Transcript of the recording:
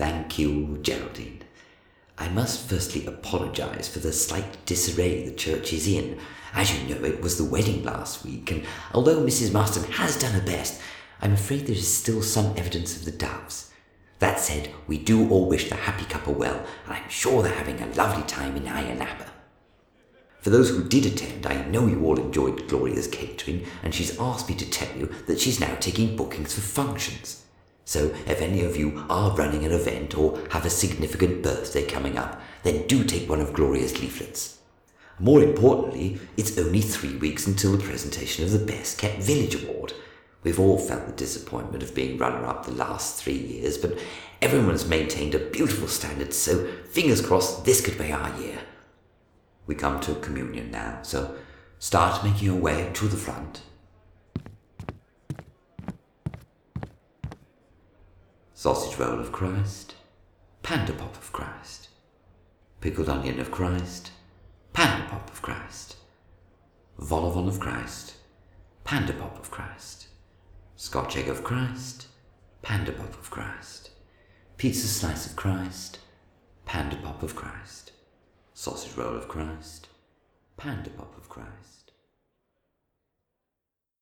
Thank you, Geraldine. I must firstly apologize for the slight disarray the church is in. As you know, it was the wedding last week, and although Mrs. Marston has done her best, I'm afraid there is still some evidence of the doves. That said, we do all wish the happy couple well, and I'm sure they're having a lovely time in Ayia Napa. For those who did attend, I know you all enjoyed Gloria's catering, and she's asked me to tell you that she's now taking bookings for functions. So if any of you are running an event or have a significant birthday coming up, then do take one of Gloria's leaflets. More importantly, it's only three weeks until the presentation of the Best Kept Village Award. We've all felt the disappointment of being runner up the last three years, but everyone's maintained a beautiful standard, so fingers crossed this could be our year. We come to communion now, so start making your way to the front. Sausage roll of Christ, panda pop of Christ, pickled onion of Christ, panda pop of Christ, vol au of Christ, panda pop of Christ, scotch egg of Christ, panda pop of Christ, pizza slice of Christ, panda pop of Christ, sausage roll of Christ, panda pop of Christ.